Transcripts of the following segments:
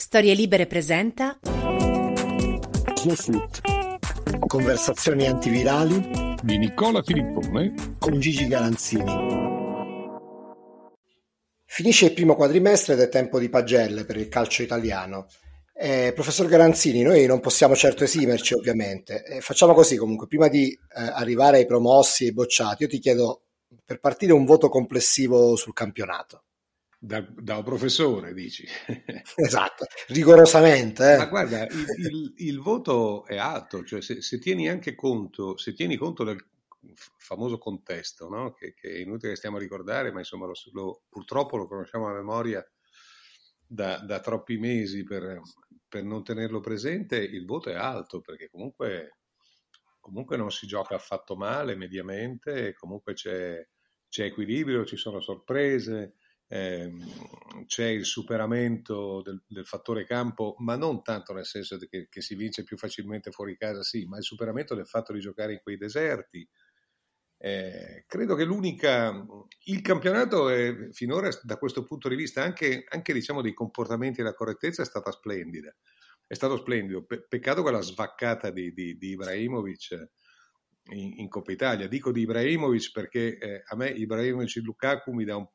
Storie Libere presenta. Conversazioni antivirali di Nicola Filippone con Gigi Galanzini. Finisce il primo quadrimestre ed è tempo di pagelle per il calcio italiano. Eh, professor Garanzini, noi non possiamo certo esimerci ovviamente. Eh, facciamo così comunque, prima di eh, arrivare ai promossi e ai bocciati, io ti chiedo per partire un voto complessivo sul campionato. Da, da un professore, dici. esatto, rigorosamente. Eh. Ma guarda, il, il, il, voto è alto, cioè se, se, tieni anche conto, se tieni conto del famoso contesto, no? che, che, è inutile che stiamo a ricordare, ma insomma lo, lo, purtroppo lo conosciamo a memoria da, da troppi mesi per, per, non tenerlo presente, il voto è alto, perché comunque, comunque non si gioca affatto male mediamente, comunque c'è, c'è equilibrio, ci sono sorprese eh, c'è il superamento del, del, fattore campo, ma non tanto nel senso che, che, si vince più facilmente fuori casa, sì, ma il superamento del fatto di giocare in quei deserti. Eh, credo che l'unica, il campionato è, finora da questo punto di vista, anche, anche diciamo, dei comportamenti e la correttezza è stata splendida. È stato splendido. Pe- peccato quella svaccata di, di, di Ibrahimovic in, in, Coppa Italia. Dico di Ibrahimovic perché eh, a me Ibrahimovic e Lukaku mi dà un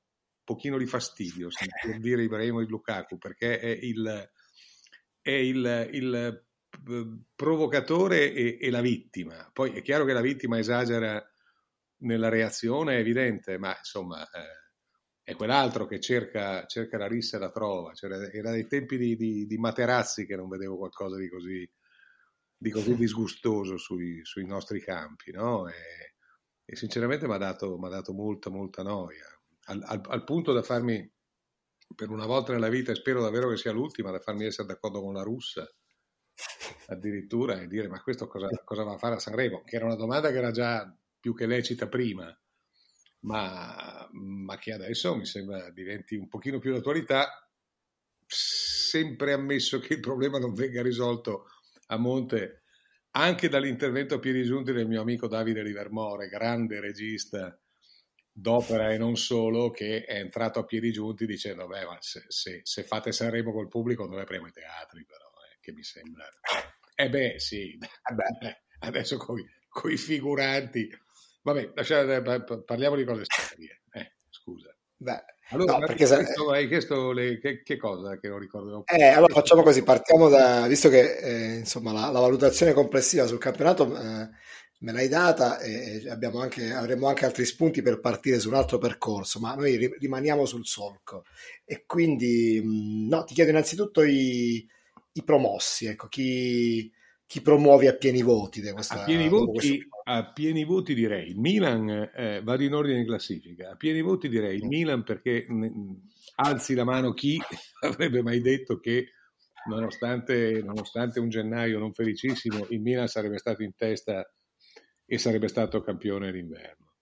pochino di fastidio sentir dire Ibrahimovic Lukaku perché è il, è il, il eh, provocatore e, e, la vittima. Poi è chiaro che la vittima esagera nella reazione, è evidente, ma insomma eh, è quell'altro che cerca, cerca, la rissa e la trova. Cioè, era dai tempi di, di, di, Materazzi che non vedevo qualcosa di così, di così disgustoso sui, sui, nostri campi, no? E, e sinceramente mi ha dato, dato molta, molta noia al, al, al punto da farmi, per una volta nella vita, e spero davvero che sia l'ultima, da farmi essere d'accordo con la russa addirittura e dire ma questo cosa, cosa, va a fare a Sanremo? Che era una domanda che era già più che lecita prima, ma, ma che adesso mi sembra diventi un pochino più d'attualità, sempre ammesso che il problema non venga risolto a monte anche dall'intervento a piedi giunti del mio amico Davide Livermore, grande regista d'opera e non solo, che è entrato a piedi giunti dicendo, beh, ma se, se, se fate Sanremo col pubblico noi apriamo i teatri, però, eh, che mi sembra... Eh beh, sì, eh adesso con i figuranti... Vabbè, lasciate, parliamo di cose serie. Eh, scusa. Beh, allora, no, perché chiesto, hai chiesto le, che, che, cosa che non ricordo? Eh, allora facciamo così, partiamo da, visto che eh, insomma, la, la, valutazione complessiva sul campionato eh, me l'hai data e anche, avremo anche altri spunti per partire su un altro percorso, ma noi rimaniamo sul solco. E quindi no, ti chiedo innanzitutto i, i promossi, ecco, chi, chi promuovi a pieni voti? Questa, a, pieni voti a pieni voti direi il Milan, eh, vado in ordine di classifica, a pieni voti direi il mm. Milan perché mh, alzi la mano chi avrebbe mai detto che nonostante, nonostante un gennaio non felicissimo il Milan sarebbe stato in testa e sarebbe stato campione d'inverno.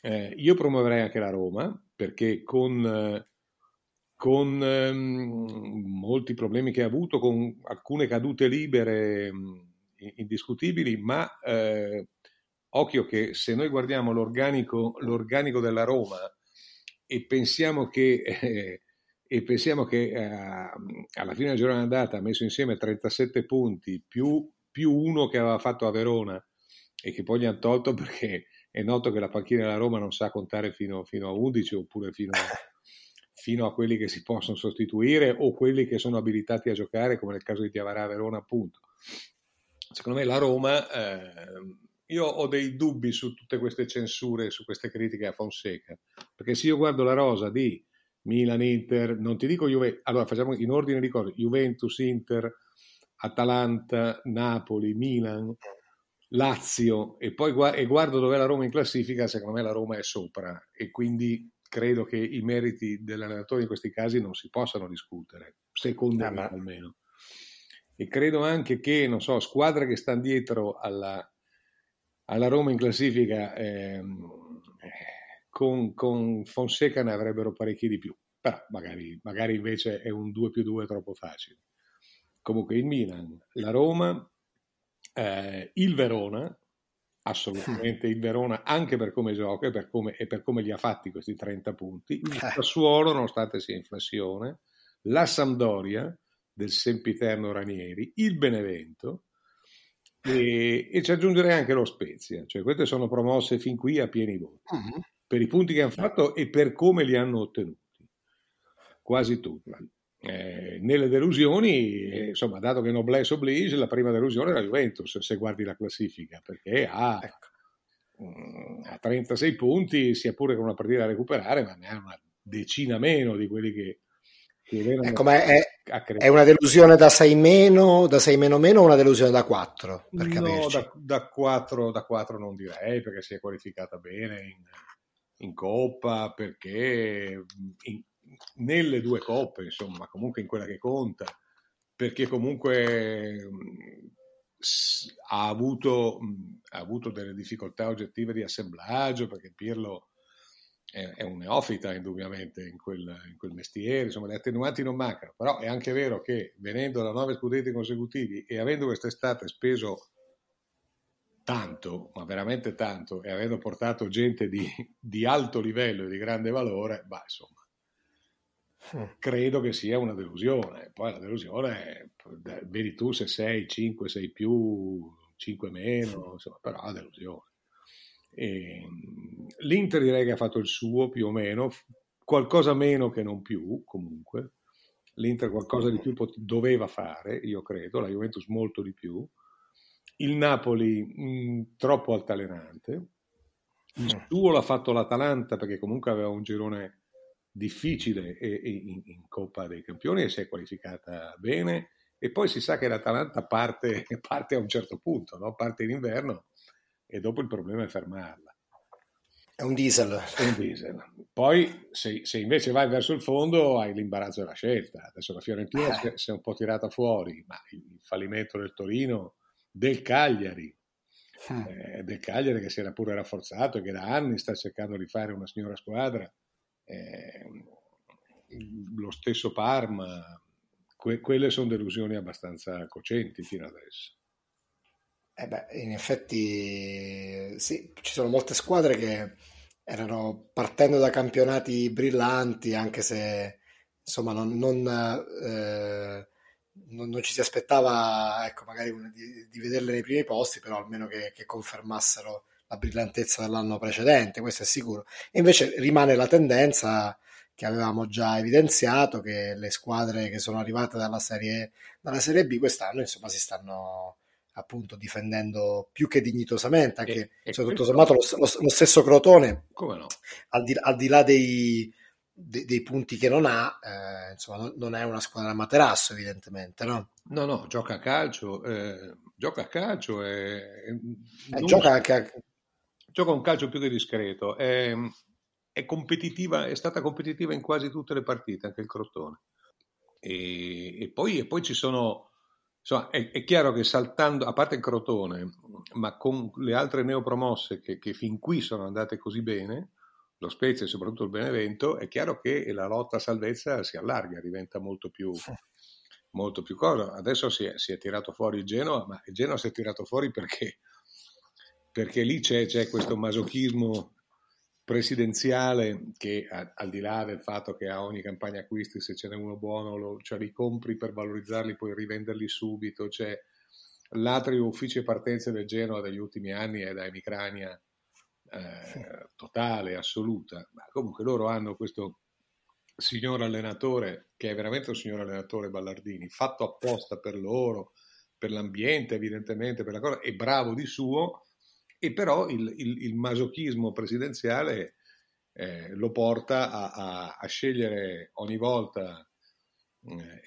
Eh, io promuoverei anche la Roma perché con, con ehm, molti problemi che ha avuto, con alcune cadute libere mh, indiscutibili, ma eh, occhio che se noi guardiamo l'organico, l'organico della Roma e pensiamo che, eh, e pensiamo che eh, alla fine della giornata ha messo insieme 37 punti più, più uno che aveva fatto a Verona e che poi gli hanno tolto perché è noto che la panchina della Roma non sa contare fino, fino a 11 oppure fino a, fino a, quelli che si possono sostituire o quelli che sono abilitati a giocare come nel caso di Tiavarà Verona appunto. Secondo me la Roma, eh, io ho dei dubbi su tutte queste censure, su queste critiche a Fonseca, perché se io guardo la rosa di Milan, Inter, non ti dico Juventus, allora facciamo in ordine di cose, Juventus, Inter, Atalanta, Napoli, Milan, Lazio e poi gu- e guardo dove è la Roma in classifica, secondo me la Roma è sopra e quindi credo che i meriti dell'allenatore in questi casi non si possano discutere, secondo ah, me almeno. E credo anche che, non so, squadre che stanno dietro alla, alla Roma in classifica ehm, con, con, Fonseca ne avrebbero parecchi di più, però magari, magari invece è un 2 più 2 troppo facile. Comunque il Milan, la Roma, eh, il Verona, assolutamente il Verona anche per come gioca e per come, e per come li ha fatti questi 30 punti, il eh. Sassuolo nonostante sia in flessione, la Sampdoria del sempiterno Ranieri, il Benevento e, e ci aggiungerei anche lo Spezia, cioè queste sono promosse fin qui a pieni voti uh-huh. per i punti che hanno fatto e per come li hanno ottenuti, quasi tutti. Eh, nelle delusioni, eh, insomma, dato che Noblesse oblige, la prima delusione è la Juventus, se guardi la classifica, perché ha, ecco. mh, mm, ha 36 punti, sia pure con una partita da recuperare, ma ne ha una decina meno di quelli che, che ecco, è, è, una delusione da 6 meno, da 6 meno meno o una delusione da 4? Per no, da, da, 4, da 4 non direi, perché si è qualificata bene in, in Coppa, perché in, nelle due coppe, insomma, comunque in quella che conta, perché comunque ha avuto, ha avuto delle difficoltà oggettive di assemblaggio, perché Pirlo è, è un neofita indubbiamente in quel, in quel, mestiere, insomma le attenuanti non mancano, però è anche vero che venendo da nove scudetti consecutivi e avendo quest'estate speso tanto, ma veramente tanto, e avendo portato gente di, di alto livello e di grande valore, bah, insomma, credo che sia una delusione. Poi la delusione, vedi tu se sei 5, 6 più, 5 meno, insomma, però la delusione. E, ehm, L'Inter direi che ha fatto il suo più o meno, qualcosa meno che non più comunque. L'Inter qualcosa di più pot- doveva fare, io credo, la Juventus molto di più. Il Napoli mh, troppo altalenante. Il suo l'ha fatto l'Atalanta perché comunque aveva un girone difficile in, in, Coppa dei Campioni e si è qualificata bene. E poi si sa che l'Atalanta parte, parte a un certo punto, no? parte in inverno e dopo il problema è fermarla. È un diesel. È un diesel. Poi se, se, invece vai verso il fondo hai l'imbarazzo della scelta. Adesso la Fiorentina eh. si è un po' tirata fuori, ma il fallimento del Torino, del Cagliari, eh. Eh, del Cagliari che si era pure rafforzato e che da anni sta cercando di fare una signora squadra, eh, lo stesso Parma, que- quelle sono delusioni abbastanza cocenti fino adesso. Eh beh, in effetti sì, ci sono molte squadre che erano partendo da campionati brillanti, anche se insomma non, non, eh, non, non ci si aspettava ecco, magari di, di, vederle nei primi posti, però almeno che, che confermassero la brillantezza dell'anno precedente, questo è sicuro. E invece rimane la tendenza che avevamo già evidenziato che le squadre che sono arrivate dalla serie, dalla serie B quest'anno insomma si stanno appunto difendendo più che dignitosamente anche e, cioè, tutto sommato lo, lo, lo, stesso Crotone no? al, di, al di là dei, dei, dei, punti che non ha eh, insomma non, non, è una squadra materasso evidentemente no? no no gioca a calcio eh, gioca a calcio e, eh, gioca anche a gioca un calcio più che discreto, è, è, competitiva, è stata competitiva in quasi tutte le partite, anche il Crotone. E, e, poi, e poi, ci sono, insomma, è, è, chiaro che saltando, a parte il Crotone, ma con le altre neopromosse che, che fin qui sono andate così bene, lo Spezia e soprattutto il Benevento, è chiaro che la lotta a salvezza si allarga, diventa molto più, molto più cosa. Adesso si è, si è tirato fuori il Genoa, ma il Genoa si è tirato fuori perché perché lì c'è, c'è questo masochismo presidenziale che al di là del fatto che a ogni campagna acquisti se ce n'è uno buono lo, cioè li compri per valorizzarli poi rivenderli subito. C'è l'atrio ufficio e partenze del Genoa degli ultimi anni è da emicrania eh, totale, assoluta. Ma comunque loro hanno questo signor allenatore che è veramente un signor allenatore Ballardini fatto apposta per loro per l'ambiente evidentemente per la cosa, è bravo di suo e però il, il, il masochismo presidenziale eh, lo porta a, a, a, scegliere ogni volta,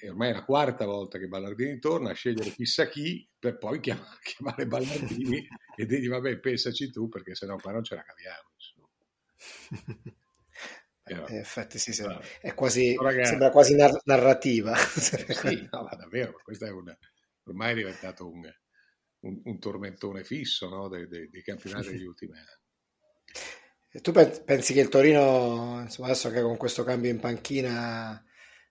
eh, ormai è la quarta volta che Ballardini torna, a scegliere chissà chi per poi chiamare, chiamare Ballardini e dirgli vabbè pensaci tu perché sennò qua non ce la caviamo. in effetti sì. È quasi, sembra quasi nar- narrativa. sì, no, ma davvero, questo è una, ormai è diventato un, un, un tormentone fisso no, dei, dei, dei, campionati degli ultimi anni. tu pensi che il Torino, insomma, adesso che con questo cambio in panchina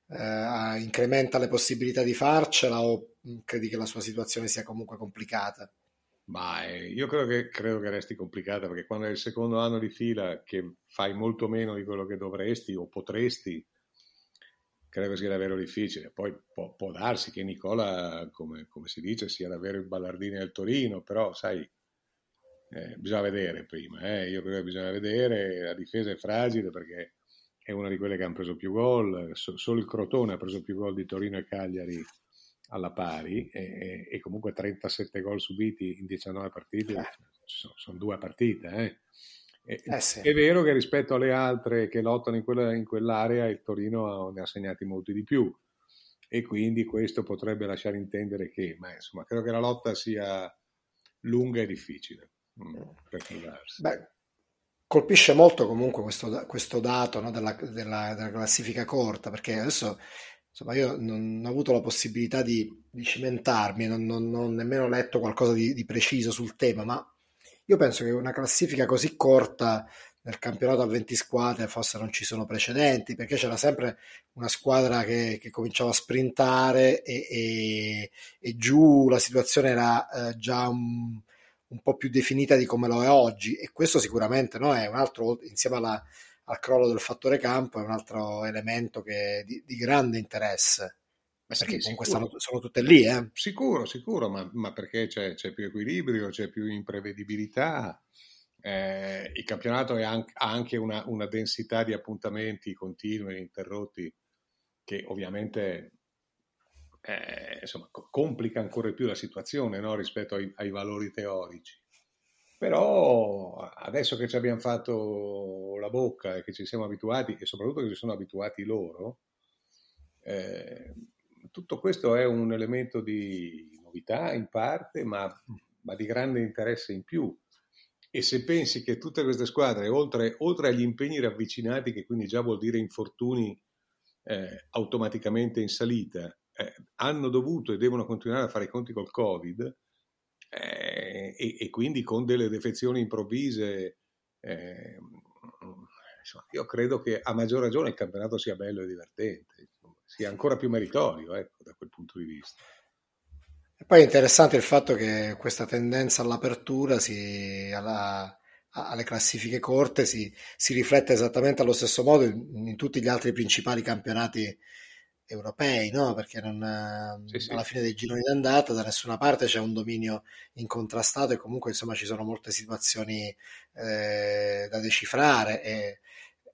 eh, incrementa le possibilità di farcela o credi che la sua situazione sia comunque complicata? Ma eh, io credo che, credo che, resti complicata perché quando è il secondo anno di fila che fai molto meno di quello che dovresti o potresti, credo sia davvero difficile. Poi può, può darsi che Nicola, come, come, si dice, sia davvero il ballardino del Torino, però sai, eh, bisogna vedere prima. Eh. Io credo che bisogna vedere, la difesa è fragile perché è una di quelle che hanno preso più gol, solo il Crotone ha preso più gol di Torino e Cagliari alla pari e, e comunque 37 gol subiti in 19 partite, eh. sono, sono, due partite. Eh. E, eh sì. È vero che rispetto alle altre che lottano in, quella, in quell'area il Torino ne ha segnati molti di più e quindi questo potrebbe lasciare intendere che, ma insomma, credo che la lotta sia lunga e difficile mm, per trovarsi. Beh, colpisce molto comunque questo, questo dato no, della, della, della, classifica corta, perché adesso insomma, io non ho avuto la possibilità di, di cimentarmi, non, non, non, ho nemmeno letto qualcosa di, di, preciso sul tema, ma io penso che una classifica così corta nel campionato a 20 squadre forse non ci sono precedenti, perché c'era sempre una squadra che, che cominciava a sprintare e, e, e, giù la situazione era eh, già un, un, po' più definita di come lo è oggi e questo sicuramente no, è un altro, insieme alla, al crollo del fattore campo è un altro elemento che, di, di grande interesse. Ma perché sì, comunque stanno, sono tutte lì, eh? Sicuro, sicuro, ma, ma perché c'è, c'è, più equilibrio, c'è più imprevedibilità. Eh, il campionato anche, ha anche una, una, densità di appuntamenti continui e interrotti che ovviamente eh, insomma, complica ancora più la situazione no? rispetto ai, ai valori teorici. Però adesso che ci abbiamo fatto la bocca e che ci siamo abituati, e soprattutto che ci sono abituati loro, eh, tutto questo è un elemento di novità in parte, ma, ma, di grande interesse in più. E se pensi che tutte queste squadre, oltre, oltre agli impegni ravvicinati, che quindi già vuol dire infortuni eh, automaticamente in salita, eh, hanno dovuto e devono continuare a fare i conti col Covid, eh, e, e, quindi con delle defezioni improvvise. Eh, insomma, io credo che a maggior ragione il campionato sia bello e divertente, sia ancora più meritorio ecco, da quel punto di vista. E poi è interessante il fatto che questa tendenza all'apertura si, alla, alle classifiche corte si, si, riflette esattamente allo stesso modo in, in tutti gli altri principali campionati europei, no? perché non, sì, sì. alla fine dei gironi d'andata da nessuna parte c'è un dominio incontrastato e comunque insomma ci sono molte situazioni eh, da decifrare e,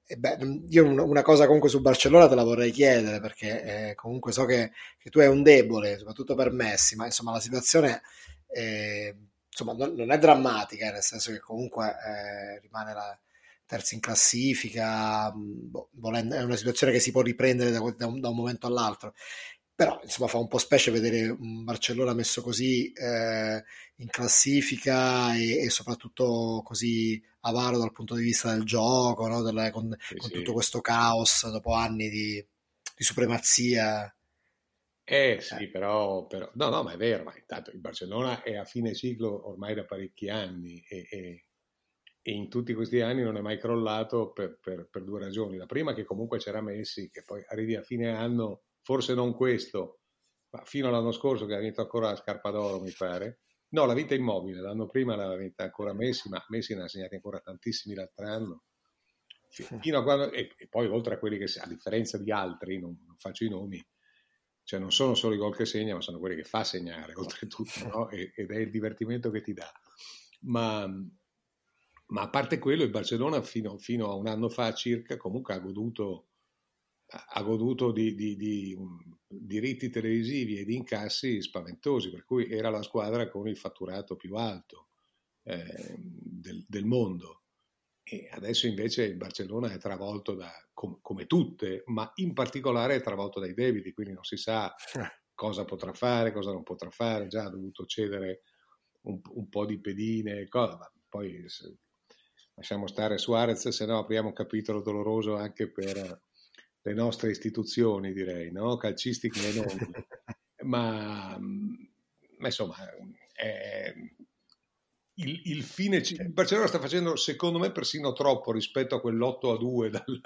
e beh, io una cosa comunque su Barcellona te la vorrei chiedere perché eh, comunque so che, che, tu hai un debole soprattutto per Messi ma insomma la situazione eh, insomma, non, non, è drammatica nel senso che comunque eh, rimane la terzi in classifica, boh, volendo, è una situazione che si può riprendere da, da, un, da, un, momento all'altro. Però insomma fa un po' specie vedere un Barcellona messo così eh, in classifica e, e, soprattutto così avaro dal punto di vista del gioco, no? Delle, con, sì, con sì. tutto questo caos dopo anni di, di supremazia. Eh sì, eh. Però, però, no, no, ma è vero, ma intanto il Barcellona è a fine ciclo ormai da parecchi anni e, e e in tutti questi anni non è mai crollato per, per, per, due ragioni. La prima che comunque c'era Messi, che poi arrivi a fine anno, forse non questo, ma fino all'anno scorso che ha vinto ancora la scarpa d'oro, mi pare. No, la vinta immobile, l'anno prima l'aveva vinta ancora Messi, ma Messi ne ha segnati ancora tantissimi l'altro anno. Fino a quando, e, e, poi oltre a quelli che, a differenza di altri, non, non, faccio i nomi, cioè non sono solo i gol che segna, ma sono quelli che fa segnare, oltretutto, no? ed è il divertimento che ti dà. Ma ma a parte quello, il Barcellona fino, fino, a un anno fa circa comunque ha goduto, ha goduto di, di, di um, diritti televisivi e di incassi spaventosi, per cui era la squadra con il fatturato più alto eh, del, del, mondo. E adesso invece il Barcellona è travolto da, com, come tutte, ma in particolare è travolto dai debiti, quindi non si sa cosa potrà fare, cosa non potrà fare, già ha dovuto cedere un, un po' di pedine, cosa, poi lasciamo stare Suarez, se no apriamo un capitolo doloroso anche per le nostre istituzioni, direi, no? calcistiche e non. ma, ma, insomma, è, il, il, fine. Il Barcellona sta facendo, secondo me, persino troppo rispetto a quell'8 a 2 dal,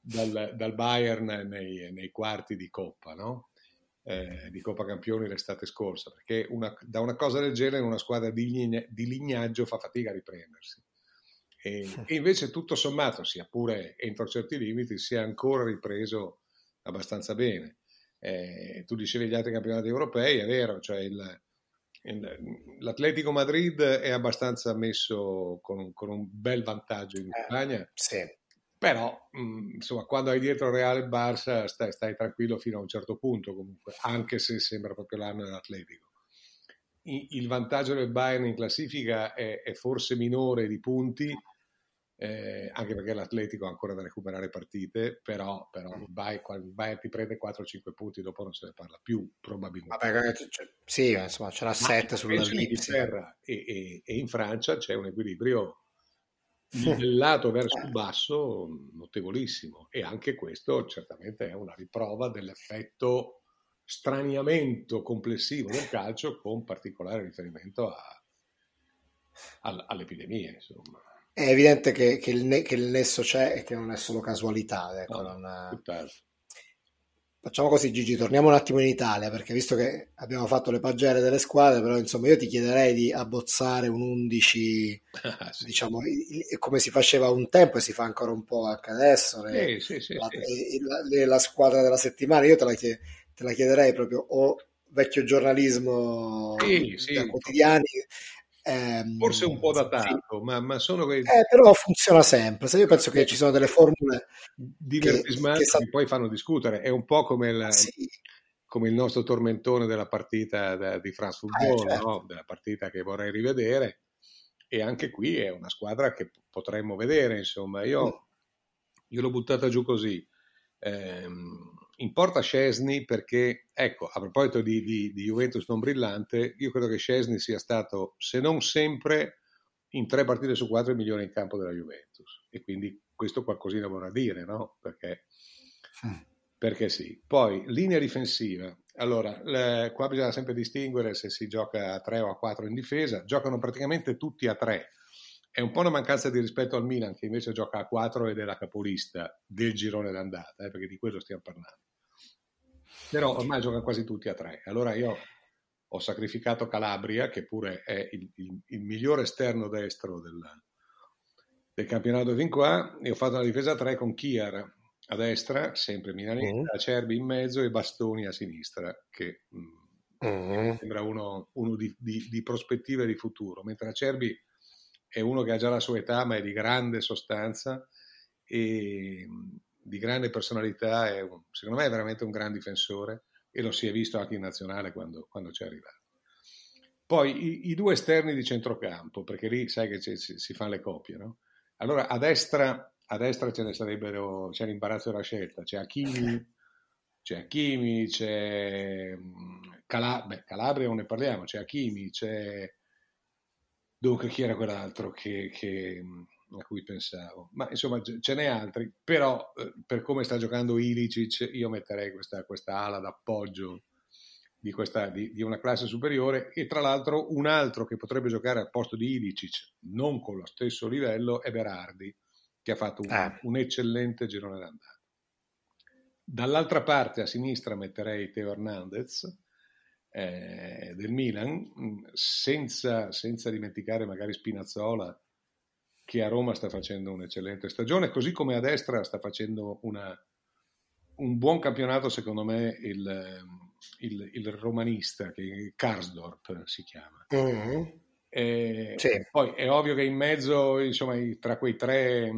dal, dal Bayern nei, nei, quarti di Coppa, no? eh, di Coppa Campioni l'estate scorsa, perché una, da una cosa del genere una squadra di, di lignaggio fa fatica a riprendersi. E, e, invece tutto sommato, sia pure entro certi limiti, si è ancora ripreso abbastanza bene. Eh, tu dicevi gli altri campionati europei, è vero, cioè il, il, l'Atletico Madrid è abbastanza messo con, con un bel vantaggio in eh, Spagna. Eh, sì. Però, mh, mm, insomma, quando hai dietro Real e Barça stai, stai, tranquillo fino a un certo punto comunque, anche se sembra proprio l'anno dell'Atletico. I, il vantaggio del Bayern in classifica è, è forse minore di punti, eh, anche perché l'Atletico ha ancora da recuperare partite, però, però Bayern, il Bayern ti prende 4-5 punti, dopo non se ne parla più probabilmente. Vabbè, cioè, sì, insomma, c'è la 7 sulla In Inghilterra e, e, e, in Francia c'è un equilibrio livellato verso il basso notevolissimo e anche questo certamente è una riprova dell'effetto straniamento complessivo del calcio con particolare riferimento a, a, all'epidemia insomma. È evidente che, che, il ne- che, il nesso c'è e che non è solo casualità. Ecco, no, non... Facciamo così, Gigi, torniamo un attimo in Italia, perché visto che abbiamo fatto le pagelle delle squadre, però insomma io ti chiederei di abbozzare un 11, ah, sì. diciamo, come si faceva un tempo e si fa ancora un po' anche adesso, le, sì, sì, la, la, la, squadra della settimana, io te la, chied- te la chiederei proprio o vecchio giornalismo da quotidiani Ehm, Forse un po' datato, sì. ma, ma, sono. Eh, però funziona sempre. Se io penso che ci sono delle formule divertismanti che, che, che poi fanno discutere. È un po' come, la, sì. come il nostro tormentone della partita da, di France Football, eh, certo. no? della partita che vorrei rivedere. E anche qui è una squadra che potremmo vedere. Insomma, io, mm. io l'ho buttata giù così. Ehm, importa Scesni perché, ecco, a proposito di, di, di, Juventus non brillante, io credo che Scesni sia stato, se non sempre, in tre partite su quattro il migliore in campo della Juventus. E quindi questo qualcosina vorrà dire, no? Perché, perché sì. Poi, linea difensiva. Allora, le, qua bisogna sempre distinguere se si gioca a tre o a quattro in difesa. Giocano praticamente tutti a tre è un po' una mancanza di rispetto al Milan che invece gioca a 4 ed è la capolista del girone d'andata, eh, perché di quello stiamo parlando. Però ormai giocano quasi tutti a 3. Allora io ho sacrificato Calabria, che pure è il, il, il migliore esterno destro del, del campionato fin qua, e ho fatto una difesa a 3 con Chiar a destra, sempre milanese, mm. Acerbi in mezzo e Bastoni a sinistra, che mh, mm, mm. sembra uno, uno di, di, di prospettiva e di futuro, mentre Acerbi è uno che ha già la sua età, ma è di grande sostanza e di grande personalità. È un, secondo me è veramente un gran difensore e lo si è visto anche in nazionale quando, quando c'è arrivato. Poi i, i, due esterni di centrocampo, perché lì sai che si, si fanno le coppie, no? Allora a destra, a destra ce ne sarebbero, c'è l'imbarazzo della scelta, c'è Achimi, c'è Achimi, c'è Calab- beh, Calabria non ne parliamo, c'è Achimi, c'è Dunque, chi era quell'altro che, che, a cui pensavo? Ma insomma, ce n'è altri, però eh, per come sta giocando Ilicic, io metterei questa, questa ala d'appoggio di, questa, di, di, una classe superiore e tra l'altro un altro che potrebbe giocare al posto di Ilicic, non con lo stesso livello, è Berardi, che ha fatto un, ah. un eccellente girone d'andata. Dall'altra parte a sinistra metterei Teo Hernandez, eh, del Milan, mm, senza, senza, dimenticare magari Spinazzola, che a Roma sta facendo un'eccellente stagione, così come a destra sta facendo una, un buon campionato, secondo me, il, il, il romanista, che Karsdorp si chiama. Mm-hmm. Eh, sì. Poi è ovvio che in mezzo, insomma, tra quei tre,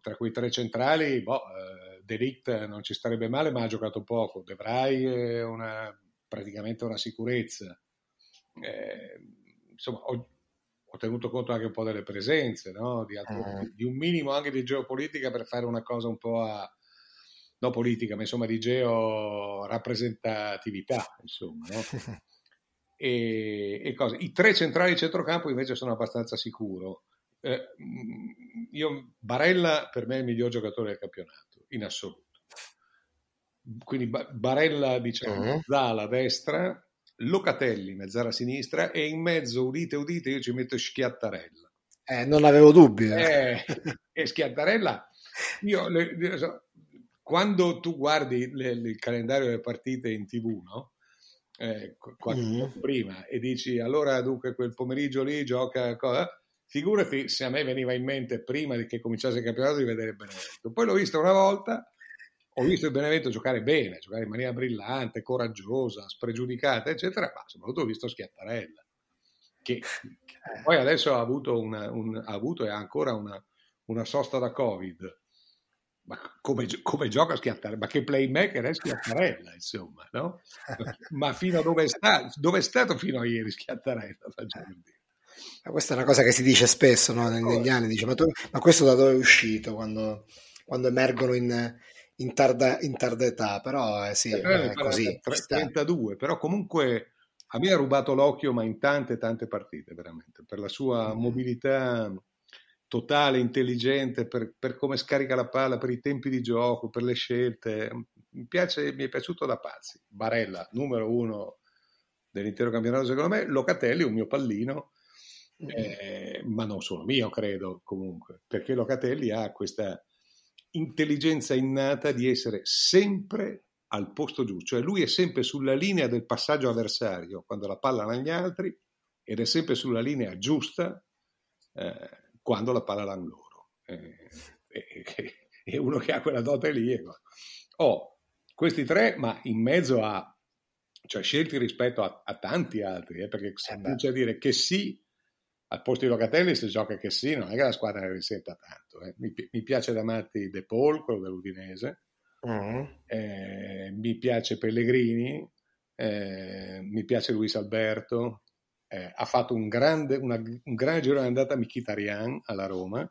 tra quei tre centrali, boh, eh, Delict non ci starebbe male, ma ha giocato poco. De Vrij è una praticamente una sicurezza. Eh, insomma, ho, ho, tenuto conto anche un po' delle presenze, no? di, altro, uh di, un minimo anche di geopolitica per fare una cosa un po' a, no politica, ma insomma di georappresentatività, insomma. No? e, e I tre centrali di centrocampo invece sono abbastanza sicuro. eh, io, Barella per me è il miglior giocatore del campionato, in assoluto. Quindi Barella, diciamo, uh-huh. Zala destra, Locatelli, mezzala sinistra e in mezzo, udite, udite, io ci metto Schiattarella. Eh, non avevo dubbi. Eh, e Schiattarella, io, le, quando tu guardi le, il calendario delle partite in tv, no? Eh, qualche mm. prima e dici allora dunque quel pomeriggio lì gioca cosa? figurati se a me veniva in mente prima che cominciasse il campionato di vedere Benevento poi l'ho visto una volta ho visto il Benevento giocare bene giocare in maniera brillante, coraggiosa spregiudicata eccetera ma soprattutto ho visto Schiattarella che, che poi adesso ha avuto, una, un, ha avuto e ha ancora una, una sosta da covid ma come, come gioca Schiattarella, ma che playmaker è Schiattarella, insomma, no? Ma fino a dove è stato, dove è stato fino a ieri Schiattarella, facciamo dire. Questa è una cosa che si dice spesso no? negli anni, dice, ma, tu, ma, questo da dove è uscito quando, quando emergono in, in, tarda, in, tarda, età? Però eh, sì, eh, è così. 32, però comunque a me ha rubato l'occhio, ma in tante, tante partite, veramente, per la sua mm. mobilità totale, intelligente, per, per, come scarica la palla, per i tempi di gioco, per le scelte. Mi, piace, mi è piaciuto da pazzi. Barella, numero uno dell'intero campionato secondo me, Locatelli, un mio pallino, eh, ma non solo mio credo comunque, perché Locatelli ha questa intelligenza innata di essere sempre al posto giusto, cioè lui è sempre sulla linea del passaggio avversario quando la palla ha gli altri ed è sempre sulla linea giusta eh, quando la palla l'hanno loro. Eh, e, uno che ha quella dote lì. Ho oh, questi tre, ma in mezzo a, cioè scelti rispetto a, a tanti altri, eh, perché si eh comincia a dire che sì, al posto di Locatelli si gioca che sì, non è che la squadra ne risenta tanto. Eh. Mi, mi, piace da matti De Paul, quello dell'Udinese, mm. eh, mi piace Pellegrini, eh, mi piace Luis Alberto, eh, ha fatto un grande, una, un grande giro d'andata Mkhitaryan alla Roma,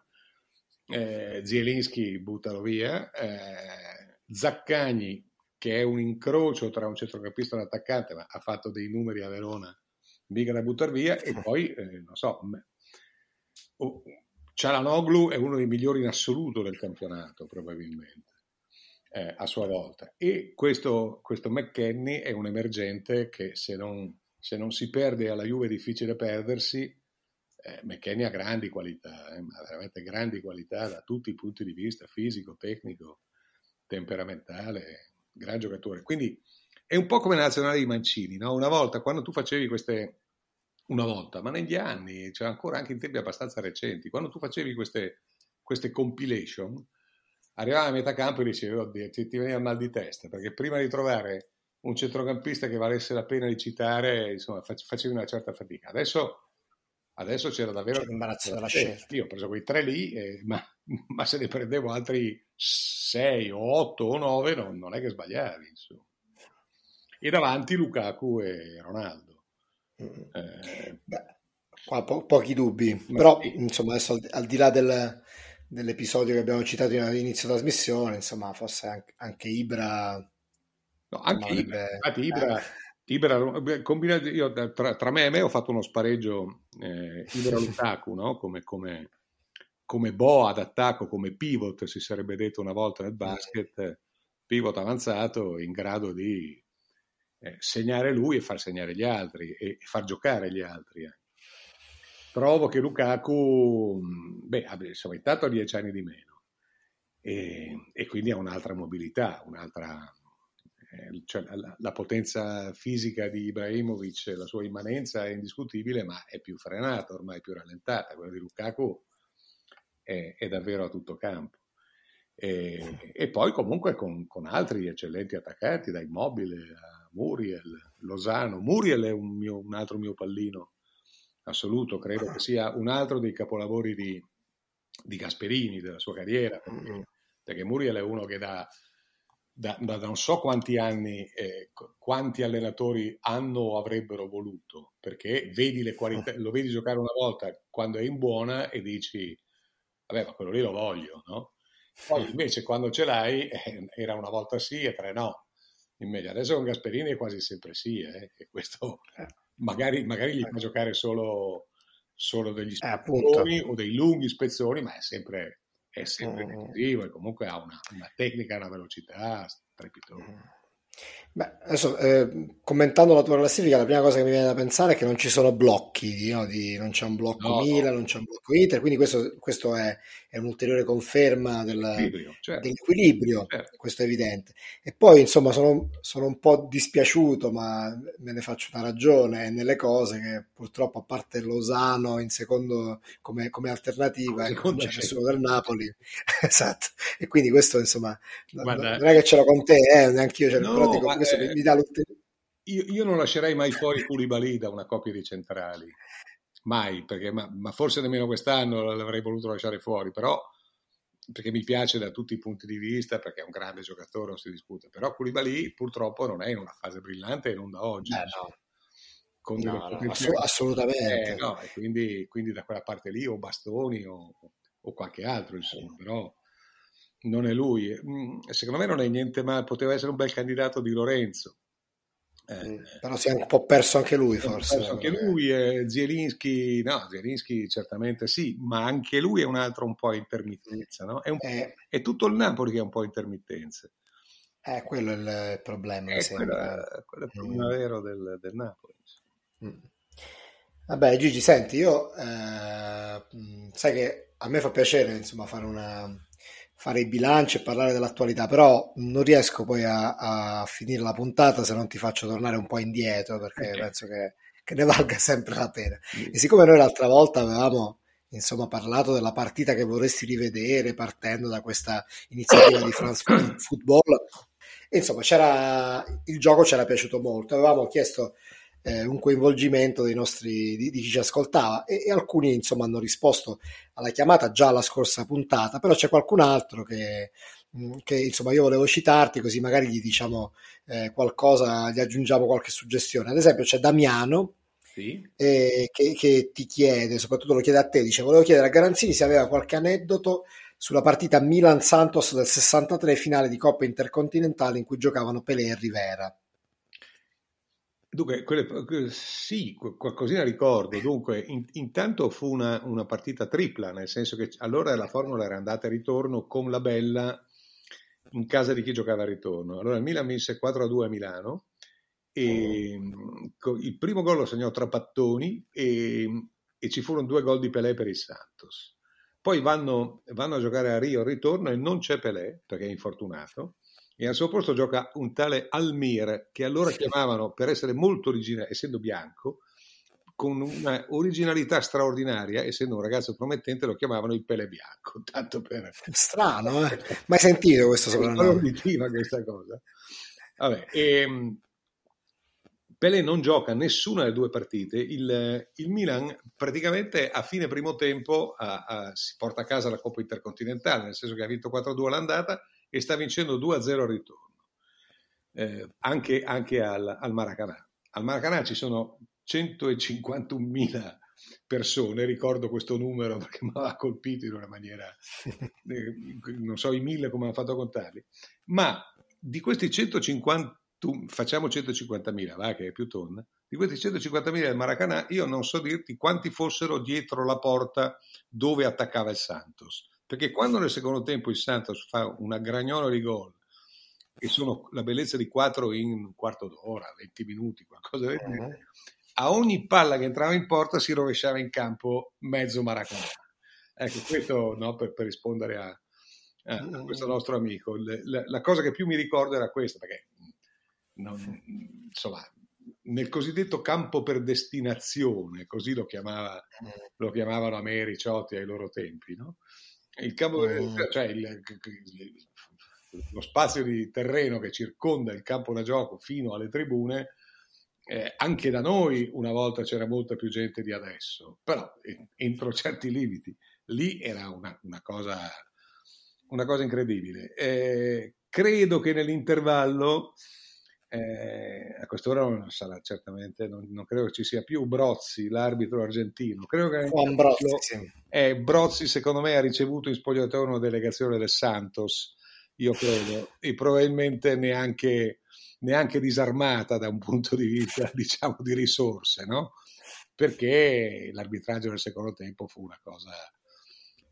eh, Zielinski buttalo via, eh, Zaccagni che è un incrocio tra un centrocampista e un attaccante, ma ha fatto dei numeri a Verona, mica da buttare via, e poi, eh, non so, oh, Cialanoglu è uno dei migliori in assoluto del campionato, probabilmente, eh, a sua volta. E questo, questo McKenny è un emergente che se non se non si perde alla Juve è difficile perdersi. Eh, McKenny ha grandi qualità, eh, ma veramente grandi qualità da tutti i punti di vista, fisico, tecnico, temperamentale, gran giocatore. Quindi è un po' come la nazionale di Mancini, no? Una volta, quando tu facevi queste, una volta, ma negli anni, cioè ancora anche in tempi abbastanza recenti, quando tu facevi queste, queste compilation, arrivavi a metà campo e dicevi, oddio, ti, ti veniva mal di testa, perché prima di trovare un centrocampista che valesse la pena di citare, insomma, facevi una certa fatica. Adesso, adesso c'era davvero... C'è imbarazzo della scelta. Io ho preso quei tre lì, eh, ma, ma, se ne prendevo altri sei o otto o nove, non, non è che sbagliavi, insomma. E davanti Lukaku e Ronaldo. Mm. Eh, Beh, qua po- pochi dubbi, però sì. insomma adesso al, al di là del, dell'episodio che abbiamo citato all'inizio della trasmissione, insomma forse anche, anche Ibra No, anche Ibra, infatti Ibra, Ibra combina, io, tra, tra, me e me ho fatto uno spareggio eh, Ibra-Lukaku, no? come, come, come boa d'attacco, come pivot si sarebbe detto una volta nel basket, pivot avanzato in grado di eh, segnare lui e far segnare gli altri e, far giocare gli altri. Eh. Trovo che Lukaku, beh, insomma, intanto ha dieci anni di meno e, e quindi ha un'altra mobilità, un'altra eh, cioè la, la, potenza fisica di Ibrahimovic, la sua immanenza è indiscutibile, ma è più frenata, ormai più rallentata. Quella di Lukaku è, è davvero a tutto campo. E, e poi comunque con, con, altri eccellenti attaccanti, da Immobile a Muriel, Lozano. Muriel è un, mio, un altro mio pallino assoluto, credo che sia un altro dei capolavori di, di Gasperini, della sua carriera, perché, perché Muriel è uno che da da, da, non so quanti anni, eh, quanti allenatori hanno o avrebbero voluto, perché vedi le qualità, lo vedi giocare una volta quando è in buona e dici, vabbè, ma quello lì lo voglio, no? Poi invece quando ce l'hai eh, era una volta sì e tre no. In media. Adesso con Gasperini è quasi sempre sì, eh, e questo magari, magari gli fa giocare solo, solo degli spezzoni eh, o dei lunghi spezzoni, ma è sempre, è sempre mm. decisivo e comunque ha una, una tecnica, una velocità strepitosa. Beh, adesso eh, commentando la tua classifica, la prima cosa che mi viene da pensare è che non ci sono blocchi, no? Di, non c'è un blocco no, Milan, non c'è un blocco Inter, quindi questo, questo è, è, un'ulteriore conferma del, dell'equilibrio, certo. dell'equilibrio certo. questo è evidente. E poi insomma sono, sono, un po' dispiaciuto, ma me ne faccio una ragione nelle cose che purtroppo a parte Losano in secondo come, come alternativa, ecco, non c'è nessuno del Napoli, esatto, e quindi questo insomma Guarda, non è che ce l'ho con te, eh, neanche io ce l'ho, no, però questo eh, mi dà io, io, non lascerei mai fuori Koulibaly da una coppia di centrali mai, perché, ma, ma, forse nemmeno quest'anno l'avrei voluto lasciare fuori, però perché mi piace da tutti i punti di vista, perché è un grande giocatore, non si discute, però Koulibaly purtroppo non è in una fase brillante e non da oggi. Eh, no. Con no, no, assolutamente. Eh, no, quindi, quindi, da quella parte lì o Bastoni o, o qualche altro, insomma, però non è lui. Mm, secondo me non è niente male, poteva essere un bel candidato di Lorenzo, eh, mm, però si è un po' perso anche lui, forse. Perso anche lui, eh, Zielinski, no, Zielinski certamente sì, ma anche lui è un altro un po' intermittenza, no? È, eh, è tutto il Napoli che è un po' intermittenza. Eh, quello è il problema, è quello, quello è il problema mm. vero del, del Napoli. Mm. Vabbè, Gigi, senti, io eh, sai che a me fa piacere, insomma, fare una fare i bilanci e parlare dell'attualità, però non riesco poi a, a, finire la puntata se non ti faccio tornare un po' indietro perché okay. penso che, che, ne valga sempre la pena. E siccome noi l'altra volta avevamo insomma parlato della partita che vorresti rivedere partendo da questa iniziativa di France Football, insomma c'era il gioco ci era piaciuto molto, avevamo chiesto eh, un coinvolgimento dei nostri, di, di chi ci ascoltava e, e, alcuni insomma hanno risposto alla chiamata già alla scorsa puntata, però c'è qualcun altro che, mm, che insomma io volevo citarti così magari gli diciamo eh, qualcosa, gli aggiungiamo qualche suggestione. Ad esempio c'è Damiano sì. eh, che, che, ti chiede, soprattutto lo chiede a te, dice volevo chiedere a Garanzini se aveva qualche aneddoto sulla partita Milan-Santos del 63 finale di Coppa Intercontinentale in cui giocavano Pelé e Rivera. Dunque, quelle, sì, qualcosina ricordo. Dunque, in, intanto fu una, una, partita tripla, nel senso che allora la formula era andata e ritorno con la Bella in casa di chi giocava a ritorno. Allora il Milan vinse 4 a 2 a Milano e oh. il primo gol lo segnò Trapattoni e, e, ci furono due gol di Pelé per il Santos. Poi vanno, vanno a giocare a Rio al ritorno e non c'è Pelé perché è infortunato e al suo posto gioca un tale Almir che allora chiamavano, per essere molto originale, essendo bianco, con una originalità straordinaria, essendo un ragazzo promettente, lo chiamavano il Pele Bianco. Tanto per... Strano, eh? Mai sentito questo soprannome? Non questa cosa. Vabbè, e, ehm, Pele non gioca nessuna delle due partite. Il, il Milan praticamente a fine primo tempo a, a, si porta a casa la Coppa Intercontinentale, nel senso che ha vinto 4-2 l'andata e sta vincendo 2-0 al ritorno, eh, anche, anche al, al, Maracanã. Al Maracanã ci sono 151.000 persone, ricordo questo numero perché mi aveva colpito in una maniera, eh, non so i mille come hanno fatto a contarli, ma di questi 150, facciamo 150.000, va che è più tonda, di questi 150.000 del Maracanã io non so dirti quanti fossero dietro la porta dove attaccava il Santos perché quando nel secondo tempo il Santos fa una gragnola di gol, che sono la bellezza di 4 in un quarto d'ora, 20 minuti, qualcosa del genere, uh-huh. a ogni palla che entrava in porta si rovesciava in campo mezzo Maracanã. Ecco, questo no, per, per, rispondere a, a, a, questo nostro amico. La, la, cosa che più mi ricordo era questa, perché non, insomma, nel cosiddetto campo per destinazione, così lo, chiamava, lo chiamavano a me Ricciotti ai loro tempi, no? Il campo, mm. cioè il, lo spazio di terreno che circonda il campo da gioco fino alle tribune, eh, anche da noi una volta c'era molta più gente di adesso, però entro certi limiti. Lì era una, una, cosa, una cosa, incredibile. Eh, credo che nell'intervallo eh, a quest'ora non sarà certamente, non, non, credo che ci sia più Brozzi, l'arbitro argentino. Credo che Juan Brozzi, sì. eh, Brozzi, secondo me, ha ricevuto in spogliatoio una delegazione del Santos, io credo, e probabilmente neanche, neanche disarmata da un punto di vista, diciamo, di risorse, no? perché l'arbitraggio del secondo tempo fu una cosa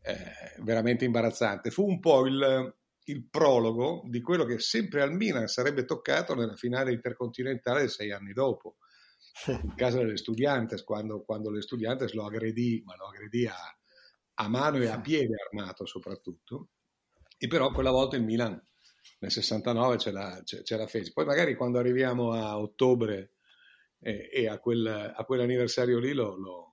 eh, veramente imbarazzante. Fu un po' il, il, prologo di quello che sempre al Milan sarebbe toccato nella finale intercontinentale sei anni dopo. In casa delle Studiantes, quando, quando le Studiantes lo aggredì, ma lo aggredì a, a mano e a piede armato soprattutto, e però quella volta il Milan nel 69 ce la, ce, ce la fece. Poi magari quando arriviamo a ottobre e, e a, quel, a, quell'anniversario lì lo, lo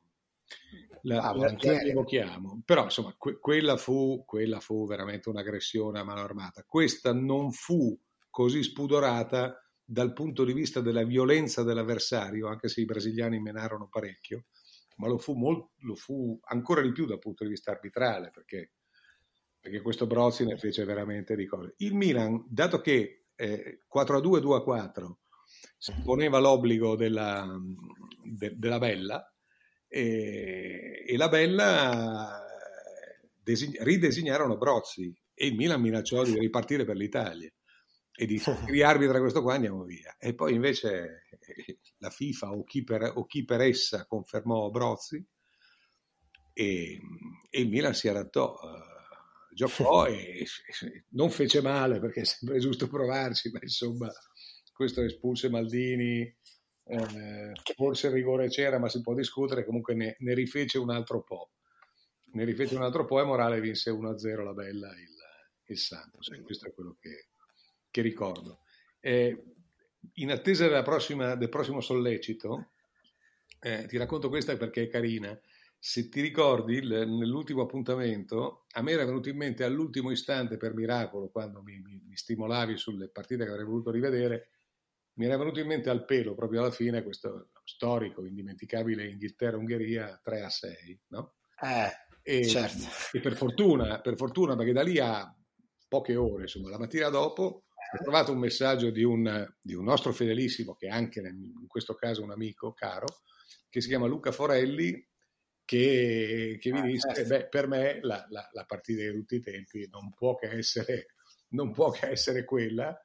la, ah, la, la evochiamo. Però insomma, que, quella, fu, quella fu veramente un'aggressione a mano armata. Questa non fu così spudorata dal punto di vista della violenza dell'avversario, anche se i brasiliani menarono parecchio, ma lo fu, molto, lo fu ancora di più dal punto di vista arbitrale, perché, perché questo Brozzi ne fece veramente di cose. Il Milan, dato che eh, 4 a 2, 2 a 4, si poneva l'obbligo della, de, della Bella, e, e la Bella design, ridesignarono Brozzi e il Milan minacciò di ripartire per l'Italia e di riarbitra questo qua andiamo via. E poi invece eh, la FIFA o chi per, o chi per essa confermò Brozzi e, e, il Milan si adattò, uh, giocò e, e, non fece male perché è sempre giusto provarci, ma insomma questo espulse Maldini, eh, forse il rigore c'era ma si può discutere, comunque ne, ne, rifece un altro po'. Ne rifece un altro po' e Morale vinse 1-0 la bella il, il Santos, questo è quello che, che ricordo. Eh, in attesa prossima, del prossimo sollecito, eh, ti racconto questa perché è carina. Se ti ricordi, nell'ultimo appuntamento, a me era venuto in mente all'ultimo istante, per miracolo, quando mi, mi, mi stimolavi sulle partite che avrei voluto rivedere, mi era venuto in mente al pelo proprio alla fine questo storico, indimenticabile Inghilterra-Ungheria 3 a 6, no? Eh, e, certo. e per fortuna, per fortuna, perché da lì a poche ore, insomma, la mattina dopo ho trovato un messaggio di un, di un nostro fedelissimo, che è anche in questo caso un amico caro, che si chiama Luca Forelli, che, che mi ah, disse, certo. beh, per me la, la, la, partita di tutti i tempi non può che essere, non può che essere quella,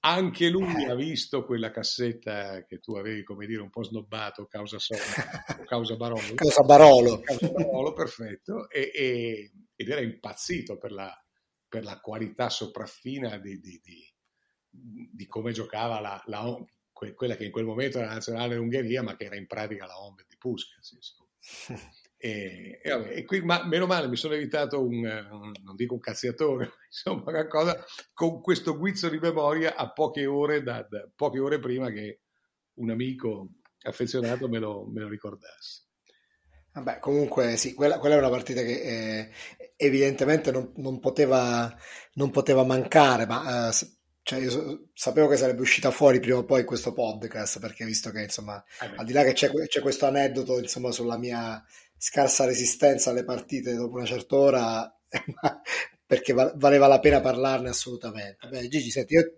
anche lui ha visto quella cassetta che tu avevi, come dire, un po' snobbato, causa Sony, causa Barolo. causa Barolo. Causa Barolo, perfetto, e, e, ed era impazzito per la, per la qualità sopraffina di, di, di, di come giocava la, la, quella che in quel momento era la nazionale Ungheria, ma che era in pratica la home di Puskas. E, e, vabbè, e qui, ma meno male, mi sono evitato un, un, non dico un cazziatore, insomma, una cosa con questo guizzo di memoria a poche ore, da, da poche ore prima che un amico affezionato me lo, me lo ricordasse. Vabbè, comunque sì, quella, quella, è una partita che eh, evidentemente non, non, poteva, non, poteva, mancare, ma eh, cioè io sapevo che sarebbe uscita fuori prima o poi questo podcast, perché visto che insomma, eh al di là che c'è, c'è questo aneddoto insomma, sulla mia scarsa resistenza alle partite dopo una certa ora, perché valeva la pena parlarne assolutamente. Beh, Gigi, senti, io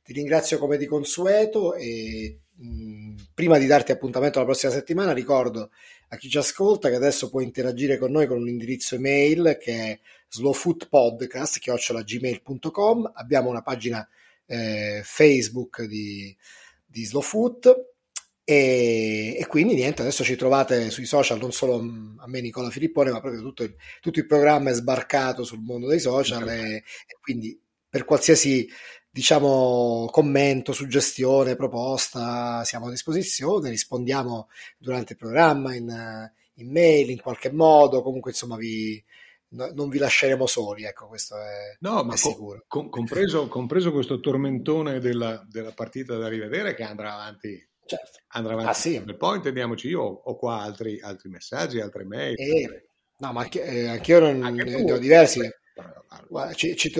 ti ringrazio come di consueto e mh, prima di darti appuntamento la prossima settimana ricordo a chi ci ascolta che adesso può interagire con noi con un indirizzo email che è slowfootpodcast.gmail.com abbiamo una pagina eh, Facebook di, di Slowfoot e, e, quindi niente, adesso ci trovate sui social, non solo a me Nicola Filippone, ma proprio tutto il, tutto il programma è sbarcato sul mondo dei social e, e quindi per qualsiasi diciamo commento, suggestione, proposta, siamo a disposizione, rispondiamo durante il programma in, in mail in qualche modo, comunque insomma vi, no, non vi lasceremo soli, ecco questo è, no, ma è sicuro. Com, compreso, compreso, questo tormentone della, della partita da rivedere che andrà avanti certo. andrà avanti. Ah, sì. Poi intendiamoci, io ho qua altri, altri messaggi, altre mail. Eh, no, ma anche, eh, anch'io non, anche ne ho diversi. Guarda, ci, ci,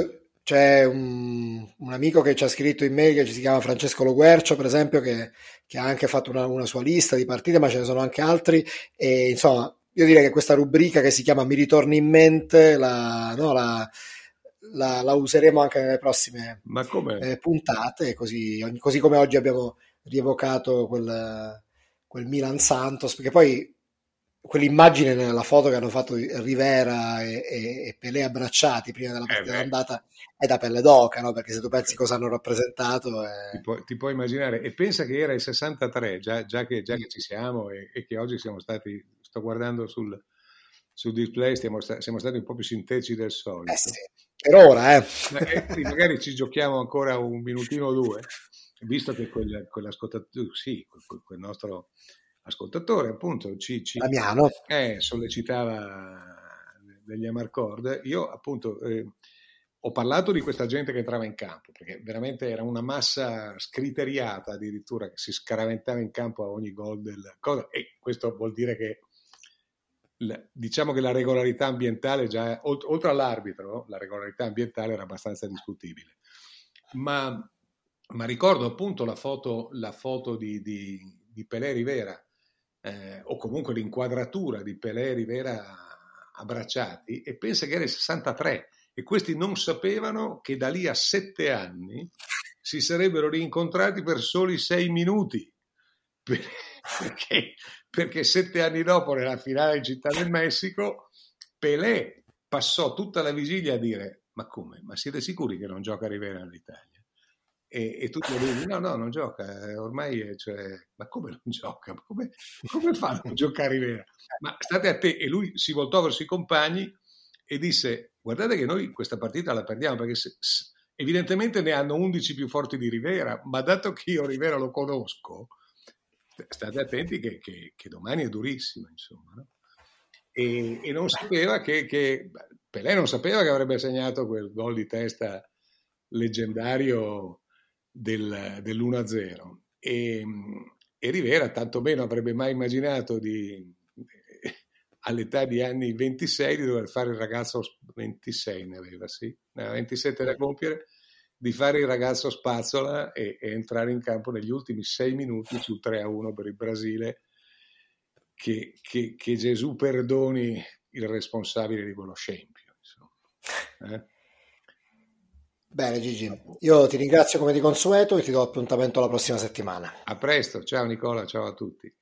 c'è un, un, amico che ci ha scritto in mail che si chiama Francesco Loguercio, per esempio, che, che ha anche fatto una, una, sua lista di partite, ma ce ne sono anche altri. E insomma, io direi che questa rubrica che si chiama Mi ritorni in mente, la, no, la, la, la useremo anche nelle prossime eh, puntate, così, così come oggi abbiamo rievocato quel, quel Milan Santos, perché poi quell'immagine nella foto che hanno fatto Rivera e, e, e Pelé abbracciati prima della partita eh d'andata è da pelle d'oca, no? perché se tu pensi cosa hanno rappresentato... È... Ti, puoi, ti, puoi, immaginare, e pensa che era il 63, già, già, che, già che, ci siamo e, e, che oggi siamo stati, sto guardando sul, sul display, stiamo, siamo stati un po' più sintetici del solito. Eh sì, per ora, eh. Magari, magari ci giochiamo ancora un minutino o due, visto che quel, quell'ascoltatore, sì, quel, quel nostro ascoltatore appunto ci, ci eh, sollecitava degli Amarcord, io appunto eh, ho parlato di questa gente che entrava in campo, perché veramente era una massa scriteriata addirittura che si scaraventava in campo a ogni gol del cosa, e questo vuol dire che diciamo che la regolarità ambientale già, oltre all'arbitro, la regolarità ambientale era abbastanza discutibile. Ma, ma ricordo appunto la foto, la foto di, di, di Pelé Rivera eh, o comunque l'inquadratura di Pelé Rivera abbracciati e pensa che era il 63 e questi non sapevano che da lì a sette anni si sarebbero rincontrati per soli sei minuti perché, perché sette anni dopo nella finale in Città del Messico Pelé passò tutta la vigilia a dire ma come? Ma siete sicuri che non gioca Rivera all'Italia? E, e tutti dicono no, no, non gioca, eh, ormai, cioè, ma come non gioca? Ma come, come fa a non giocare Rivera? Ma state a te, e lui si voltò verso i compagni e disse, guardate che noi questa partita la perdiamo perché se, evidentemente ne hanno 11 più forti di Rivera, ma dato che io Rivera lo conosco, state attenti che, che, che domani è durissimo, insomma. No? E, e, non sapeva che, che Pelé non sapeva che avrebbe segnato quel gol di testa leggendario del, dell'1-0 e, e, Rivera tanto meno avrebbe mai immaginato di, all'età di anni 26 di dover fare il ragazzo 26 ne aveva sì, ne aveva 27 da compiere di fare il ragazzo spazzola e, e entrare in campo negli ultimi sei minuti sul 3-1 per il Brasile che, che, che Gesù perdoni il responsabile di quello scempio insomma. Eh? Bene Gigi, io ti ringrazio come di consueto e ti do appuntamento la prossima settimana. A presto, ciao Nicola, ciao a tutti.